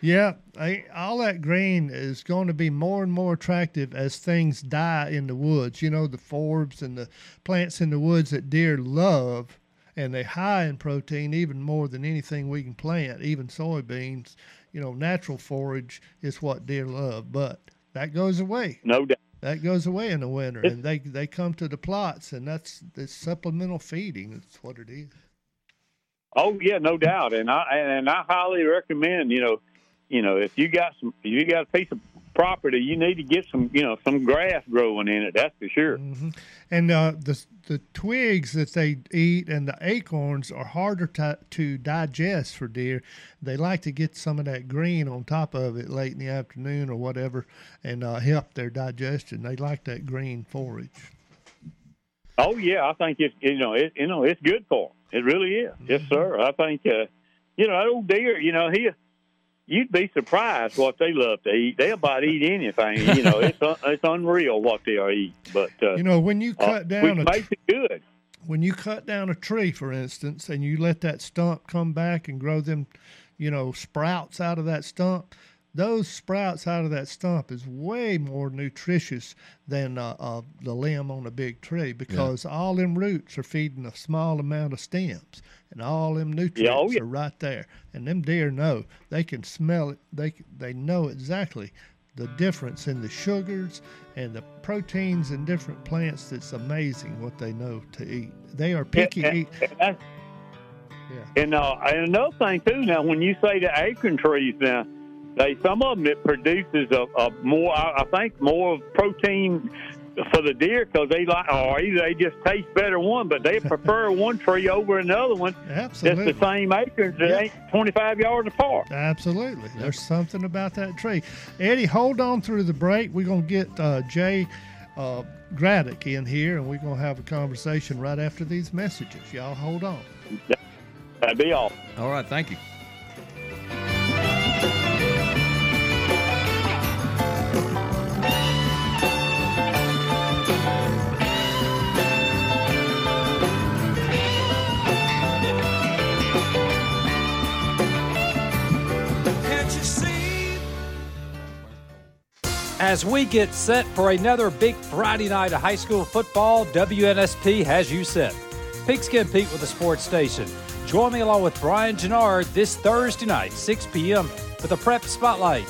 Yeah, I, all that green is going to be more and more attractive as things die in the woods. You know, the forbs and the plants in the woods that deer love, and they high in protein even more than anything we can plant, even soybeans. You know, natural forage is what deer love, but that goes away. No doubt. That goes away in the winter, and they they come to the plots, and that's the supplemental feeding. That's what it is. Oh yeah, no doubt, and I and I highly recommend. You know, you know, if you got some, if you got a piece of property, you need to get some, you know, some grass growing in it. That's for sure. And uh, the the twigs that they eat and the acorns are harder to, to digest for deer. They like to get some of that green on top of it late in the afternoon or whatever, and uh, help their digestion. They like that green forage. Oh yeah, I think it's you know it you know it's good for 'em. It really is. Yes, sir. I think uh, you know that old deer. You know he. You'd be surprised what they love to eat. They'll about eat anything. You know, it's un- it's unreal what they'll eat. But uh, You know, when you uh, cut down which a makes it good. when you cut down a tree, for instance, and you let that stump come back and grow them, you know, sprouts out of that stump, those sprouts out of that stump is way more nutritious than uh, uh, the limb on a big tree because all them roots are feeding a small amount of stems, and all them nutrients oh, yeah. are right there. And them deer know they can smell it. They they know exactly the difference in the sugars and the proteins in different plants that's amazing what they know to eat. They are picky And- eat. and that's- And, uh, and another thing too. Now, when you say the acorn trees, now they some of them it produces a, a more, I, I think, more protein for the deer because they like, or either they just taste better one, but they prefer one tree over another one. Absolutely. Just the same acorns that Yeah. ain't twenty five yards apart. Absolutely. There's something about that tree. Eddie, hold on through the break. We're going to get uh, Jay uh, Graddick in here, and we're going to have a conversation right after these messages. Y'all hold on. That'd be all. All right, thank you. As we get set for another big Friday night of high school football, WNSP has you set. Pigskin Pete with the sports station. Join me along with Brian Gennard this Thursday night, 6 p.m. for the Prep Spotlight.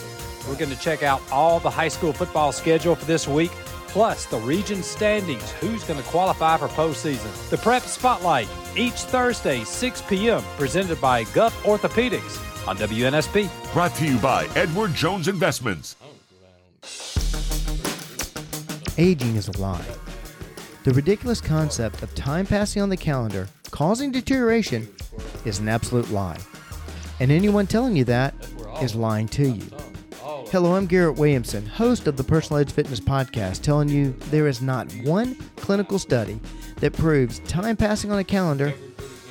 We're going to check out all the high school football schedule for this week, plus the region standings, who's going to qualify for postseason. The Prep Spotlight, each Thursday, 6 p.m., presented by Guff Orthopedics on WNSP. Brought to you by Edward Jones Investments. Aging is a lie. The ridiculous concept of time passing on the calendar causing deterioration is an absolute lie. And anyone telling you that is lying to you. Hello, I'm Garrett Williamson, host of the Personal Edge Fitness Podcast, telling you there is not one clinical study that proves time passing on a calendar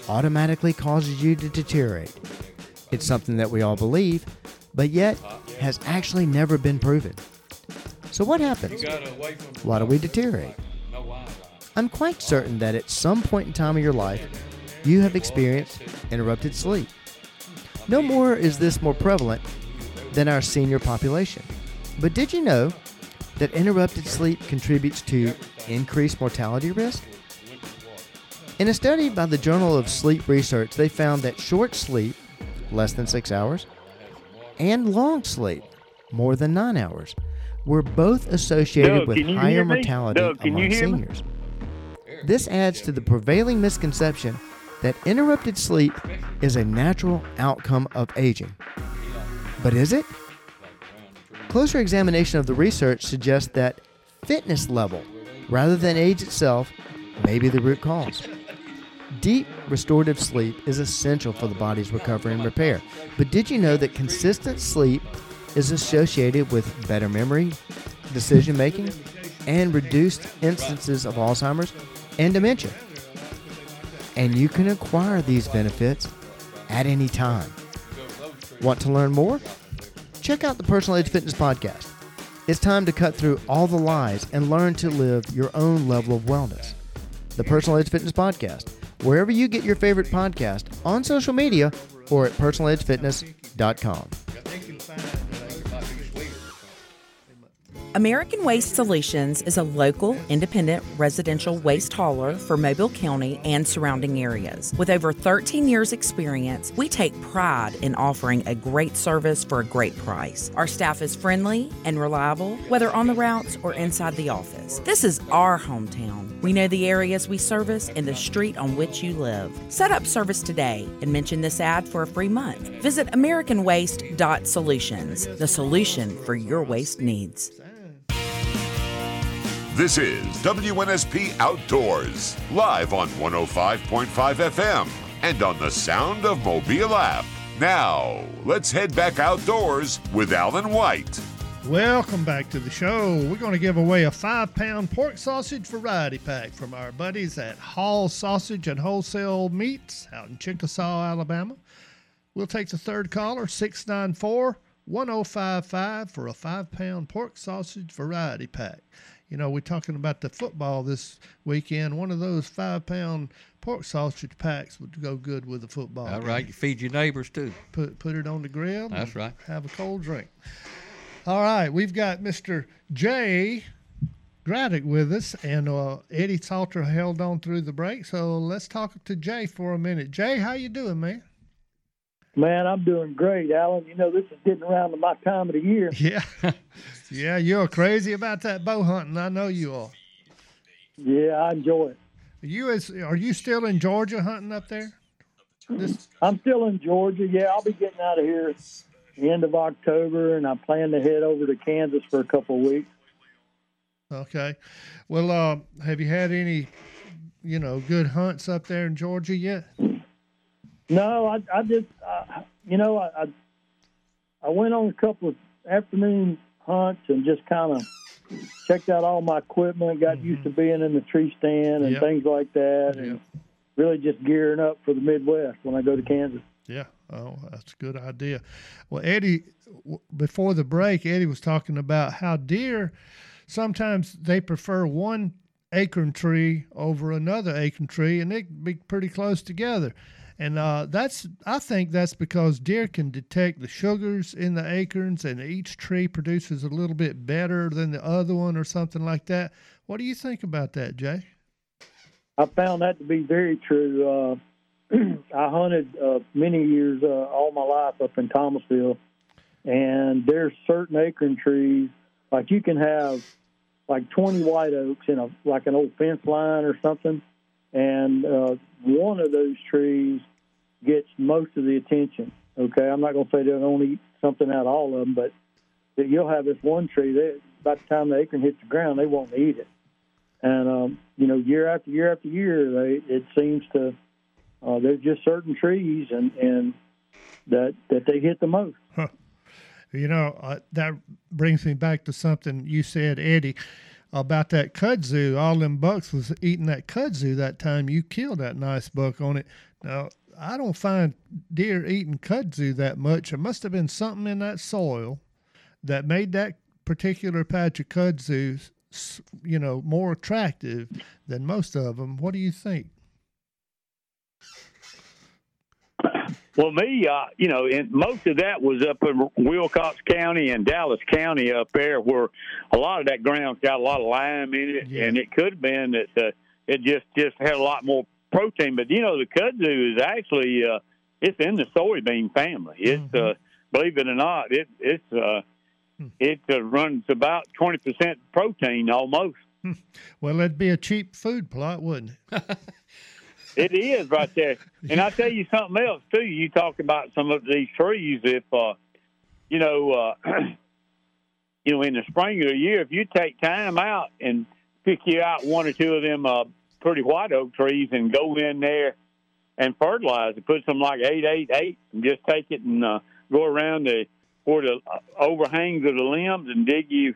automatically causes you to deteriorate. It's something that we all believe, but yet has actually never been proven. So, what happens? Why do we deteriorate? I'm quite certain that at some point in time of your life, you have experienced interrupted sleep. No more is this more prevalent than our senior population. But did you know that interrupted sleep contributes to increased mortality risk? In a study by the Journal of Sleep Research, they found that short sleep, less than six hours, and long sleep, more than nine hours, were both associated Doug, with higher mortality Doug, among seniors. This adds to the prevailing misconception that interrupted sleep is a natural outcome of aging. But is it? Closer examination of the research suggests that fitness level, rather than age itself, may be the root cause. Deep restorative sleep is essential for the body's recovery and repair. But did you know that consistent sleep is associated with better memory, decision making, and reduced instances of Alzheimer's and dementia? And you can acquire these benefits at any time. Want to learn more? Check out the Personal Edge Fitness Podcast. It's time to cut through all the lies and learn to live your own level of wellness. The Personal Edge Fitness Podcast, wherever you get your favorite podcast, on social media or at personaledgefitness.com. American Waste Solutions is a local, independent residential waste hauler for Mobile County and surrounding areas. With over 13 years' experience, we take pride in offering a great service for a great price. Our staff is friendly and reliable, whether on the routes or inside the office. This is our hometown. We know the areas we service and the street on which you live. Set up service today and mention this ad for a free month. Visit AmericanWaste.solutions, the solution for your waste needs. This is WNSP Outdoors, live on 105.5 FM and on the Sound of Mobile app. Now, let's head back outdoors with Alan White. Welcome back to the show. We're going to give away a five pound pork sausage variety pack from our buddies at Hall Sausage and Wholesale Meats out in Chickasaw, Alabama. We'll take the third caller, 694 1055, for a five pound pork sausage variety pack. You know, we're talking about the football this weekend. One of those five pound pork sausage packs would go good with the football. All right, you feed your neighbors too. Put put it on the grill. That's right. Have a cold drink. All right, we've got Mr. Jay Graddick with us, and uh, Eddie Salter held on through the break. So let's talk to Jay for a minute. Jay, how you doing, man? Man, I'm doing great, Alan. You know, this is getting around to my time of the year. Yeah, yeah, you're crazy about that bow hunting. I know you are. Yeah, I enjoy it. You is are you still in Georgia hunting up there? This I'm still in Georgia. Yeah, I'll be getting out of here the end of October, and I plan to head over to Kansas for a couple of weeks. okay. Well, uh, have you had any, you know, good hunts up there in Georgia yet? No, I, I just, uh, you know, I, I, went on a couple of afternoon hunts and just kind of checked out all my equipment, got used to being in the tree stand and Mm-hmm. Yep. things like that, and really just gearing up for the Midwest when I go to Kansas. Yeah. Oh, that's a good idea. Well, Eddie, w- before the break, Eddie was talking about how deer sometimes they prefer one acorn tree over another acorn tree, and they can be pretty close together. And uh, that's I think that's because deer can detect the sugars in the acorns, and each tree produces a little bit better than the other one, or something like that. What do you think about that, Jay? I found that to be very true. Uh, I hunted uh, many years, uh, all my life up in Thomasville, and there's certain acorn trees like you can have like 20 white oaks in a like an old fence line or something, and uh, one of those trees gets most of the attention. Okay, I'm not going to say they'll only eat something out of all of them, but that you'll have this one tree that by the time the acorn hits the ground, they won't eat it. And um, you know, year after year after year, they it seems to uh, there's just certain trees and and that that they hit the most. Huh. You know, uh, that brings me back to something you said, Eddie, about that kudzu. All them bucks was eating that kudzu that time you killed that nice buck on it. Now, I don't find deer eating kudzu that much. There must have been something in that soil that made that particular patch of kudzu, you know, more attractive than most of them. What do you think? Well, me, uh, you know, and most of that was up in Wilcox County and Dallas County up there, where a lot of that ground's got a lot of lime in it, yeah. and it could have been that uh, it just just had a lot more protein. But you know, the kudzu is actually uh, it's in the soybean family. It's mm-hmm. uh, believe it or not, it it's uh, hmm. it uh, runs about twenty percent protein almost. Hmm. Well, that'd be a cheap food plot, wouldn't it? It is right there. And I tell you something else too. You talk about some of these trees. If uh, you know, uh, you know, in the spring of the year, if you take time out and pick you out one or two of them uh, pretty white oak trees and go in there and fertilize it, put some like eight eight eight, and just take it and uh, go around the where the uh, overhangs of the limbs and dig you.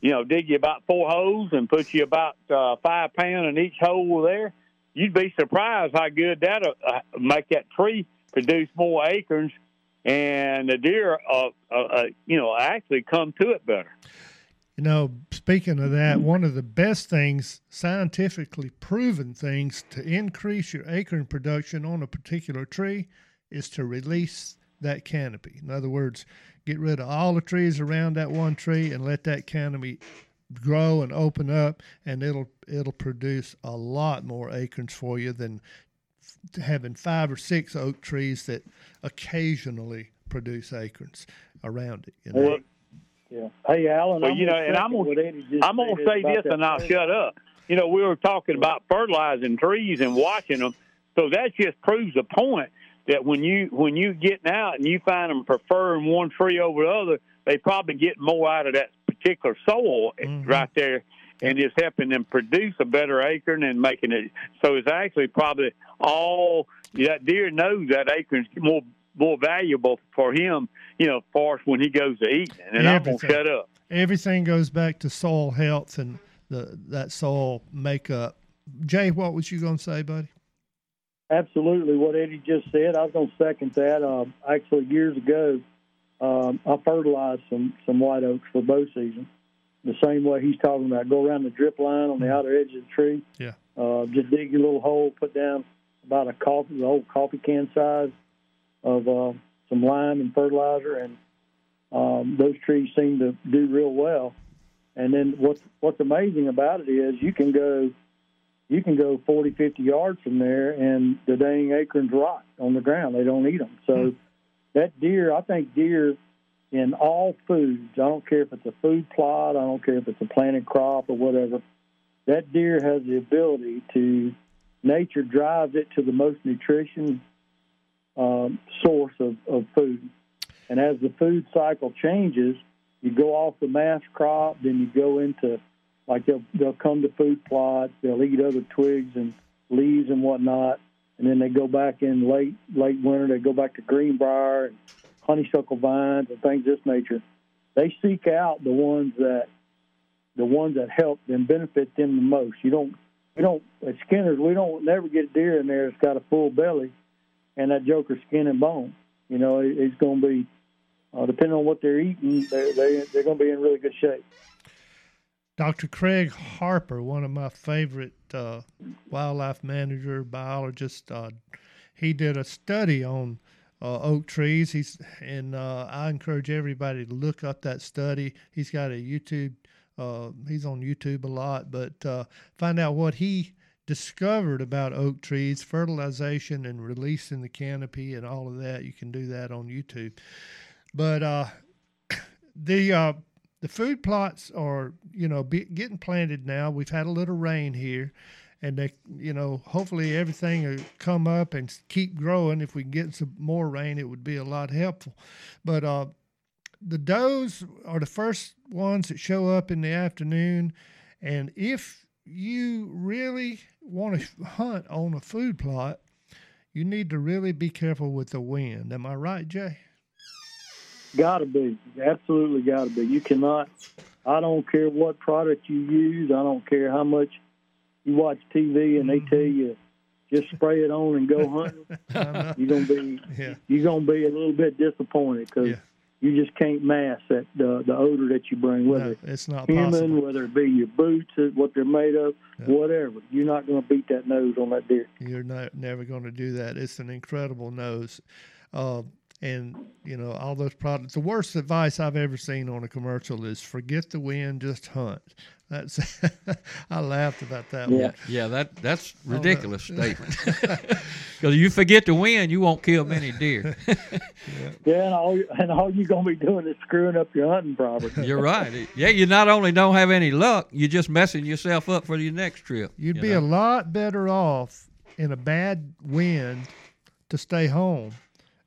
You know, dig you about four holes and put you about uh, five pound in each hole there you'd be surprised how good that'll uh, make that tree produce more acorns, and the deer, uh, uh, uh, you know, actually come to it better. You know, speaking of that, one of the best things, scientifically proven things to increase your acorn production on a particular tree is to release that canopy. In other words, get rid of all the trees around that one tree and let that canopy grow and open up, and it'll it'll produce a lot more acorns for you than having five or six oak trees that occasionally produce acorns around it. You know? Well, yeah. Hey, Alan. Well, I'm you know, and I'm gonna I'm gonna say this, and I'll tree. shut up. You know, we were talking about fertilizing trees and watching them, so that just proves the point that when you when you getting out and you find them preferring one tree over the other, they probably get more out of that particular soil mm-hmm. right there and it's helping them produce a better acorn and making it so it's actually probably all that deer knows that acorn's more more valuable for him, you know, for when he goes to eat. And Everything. I'm gonna shut up. Everything goes back to soil health and the that soil makeup. Jay, what was you gonna say, buddy? Absolutely, what Eddie just said. I was gonna second that. Um, actually, years ago, um, I fertilized some some white oaks for bow season. The same way he's talking about. Go around the drip line on the outer edge of the tree. Yeah. Uh, just dig a little hole, put down about a coffee, the old coffee can size of uh, some lime and fertilizer, and um, those trees seem to do real well. And then what's what's amazing about it is you can go you can go 40, 50 yards from there, and the dang acorns rot on the ground. They don't eat them. So. Mm-hmm that deer, I think deer in all foods, I don't care if it's a food plot, I don't care if it's a planted crop or whatever, that deer has the ability to, nature drives it to the most nutrition um, source of, of food. And as the food cycle changes, you go off the mass crop, then you go into, like they'll, they'll come to food plots, they'll eat other twigs and leaves and whatnot and then they go back in late late winter. They go back to greenbrier and honeysuckle vines and things of this nature. They seek out the ones that the ones that help them benefit them the most. You don't we don't at Skinner's we don't never get a deer in there that's got a full belly and that joker skin and bone. You know, it, it's going to be uh, depending on what they're eating, they're, they, they're going to be in really good shape. Dr. Craig Harper, one of my favorite uh, wildlife manager biologists. Uh, he did a study on uh, oak trees. He's and uh, I encourage everybody to look up that study. He's got a YouTube. Uh, he's on YouTube a lot, but uh, find out what he discovered about oak trees, fertilization, and releasing the canopy, and all of that. You can do that on YouTube. But the the food plots are you know be, getting planted now. We've had a little rain here, and they you know hopefully everything will come up and keep growing. If we can get some more rain, it would be a lot helpful. But uh, the does are the first ones that show up in the afternoon, and if you really want to hunt on a food plot, you need to really be careful with the wind. Am I right, Jay? Got to be. Absolutely got to be. You cannot, I don't care what product you use, I don't care how much you watch TV and they tell you just spray it on and go hunting. you're gonna be yeah. you're gonna be a little bit disappointed because Yeah. you just can't mask that the the odor that you bring, whether No, it's not human, possible. whether it be your boots, what they're made of, whatever. You're not gonna beat that nose on that deer. You're not, never going to do that. It's an incredible nose. Uh, and, you know, all those products. The worst advice I've ever seen on a commercial is forget the wind, just hunt. That's I laughed about that Yeah, one. yeah, that that's Oh, no. ridiculous statement. Because you forget to win, you won't kill many deer. Yeah, and all and all you're gonna be doing is screwing up your hunting property. You're right. Yeah, you not only don't have any luck, you're just messing yourself up for your next trip. You'd you be know? a lot better off in a bad wind to stay home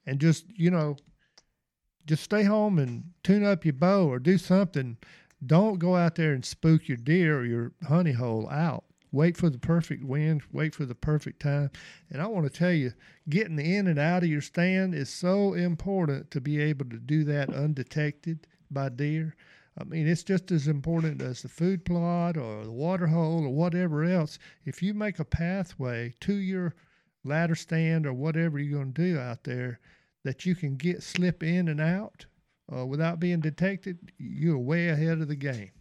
and just, you know, just stay home and tune up your bow or do something. Don't go out there and spook your deer or your honey hole out. Wait for the perfect wind, wait for the perfect time. And I want to tell you, getting in and out of your stand is so important to be able to do that undetected by deer. I mean, it's just as important as the food plot or the water hole or whatever else. If you make a pathway to your ladder stand or whatever you're going to do out there that you can get slip in and out uh, without being detected, you're way ahead of the game.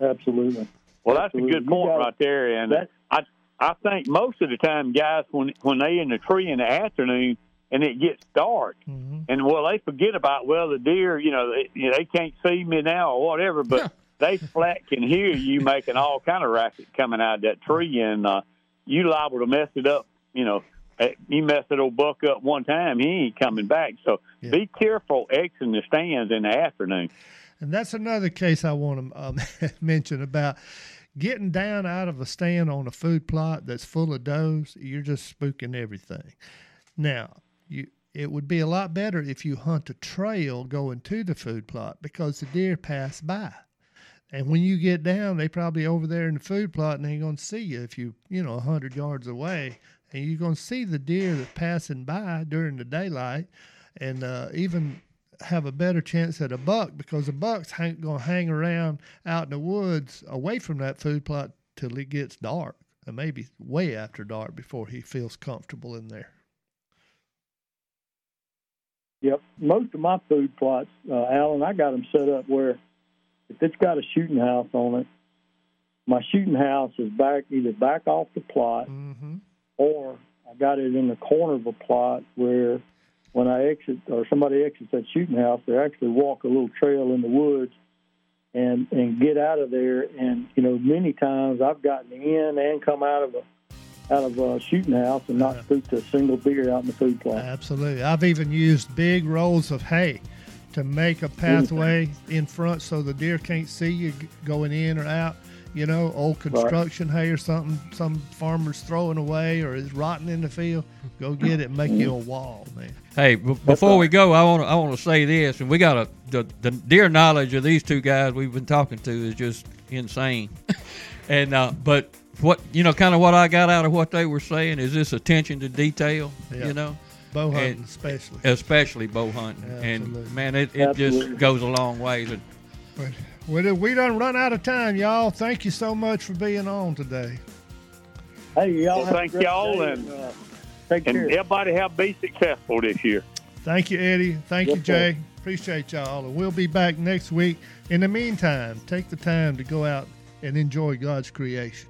Absolutely. Well, that's a good point got- right there, and I I think most of the time, guys, when when they in the tree in the afternoon and it gets dark, and well, they forget about well the deer, you know, they, you know, they can't see me now or whatever, but they flat can hear you making all kind of racket coming out of that tree, and uh, you liable to mess it up. You know, you mess that old buck up one time, he ain't coming back. So be careful exiting the stands in the afternoon. And that's another case I want to um, mention about getting down out of a stand on a food plot that's full of does. You're just spooking everything. Now, you it would be a lot better if you hunt a trail going to the food plot because the deer pass by. And when you get down, they probably over there in the food plot and they ain't gonna see you if you, you know, a hundred yards away. And you're gonna see the deer that's passing by during the daylight and uh, even have a better chance at a buck because a buck's hang, gonna hang around out in the woods away from that food plot till it gets dark, and maybe way after dark before he feels comfortable in there. Yep. Most of my food plots, uh, Alan, I got them set up where if it's got a shooting house on it, my shooting house is back either back off the plot or I got it in the corner of a plot where when I exit or somebody exits that shooting house, they actually walk a little trail in the woods and and get out of there. And you know, many times I've gotten in and come out of a out of a shooting house and not spooked a single deer out in the food plot. Absolutely. I've even used big rolls of hay to make a pathway in front so the deer can't see you going in or out. You know, old construction hay or something some farmer's throwing away or is rotting in the field. Go get it and make you a wall, man. Hey, b- before we go, I want to I want to say this, and we got a the, the deer knowledge of these two guys we've been talking to is just insane. and uh, but what you know, kind of what I got out of what they were saying is this attention to detail. Yeah. You know, Bow hunting And- especially. especially bow hunting, Absolutely. and man, it, it Absolutely. just goes a long ways. And But we we done run out of time, y'all. Thank you so much for being on today. Hey, y'all. Well, thank y'all, day and- uh, take and care. everybody have be successful this year. Thank you, Eddie. Thank you, Yes, sir. Jay. Appreciate y'all. And we'll be back next week. In the meantime, take the time to go out and enjoy God's creation.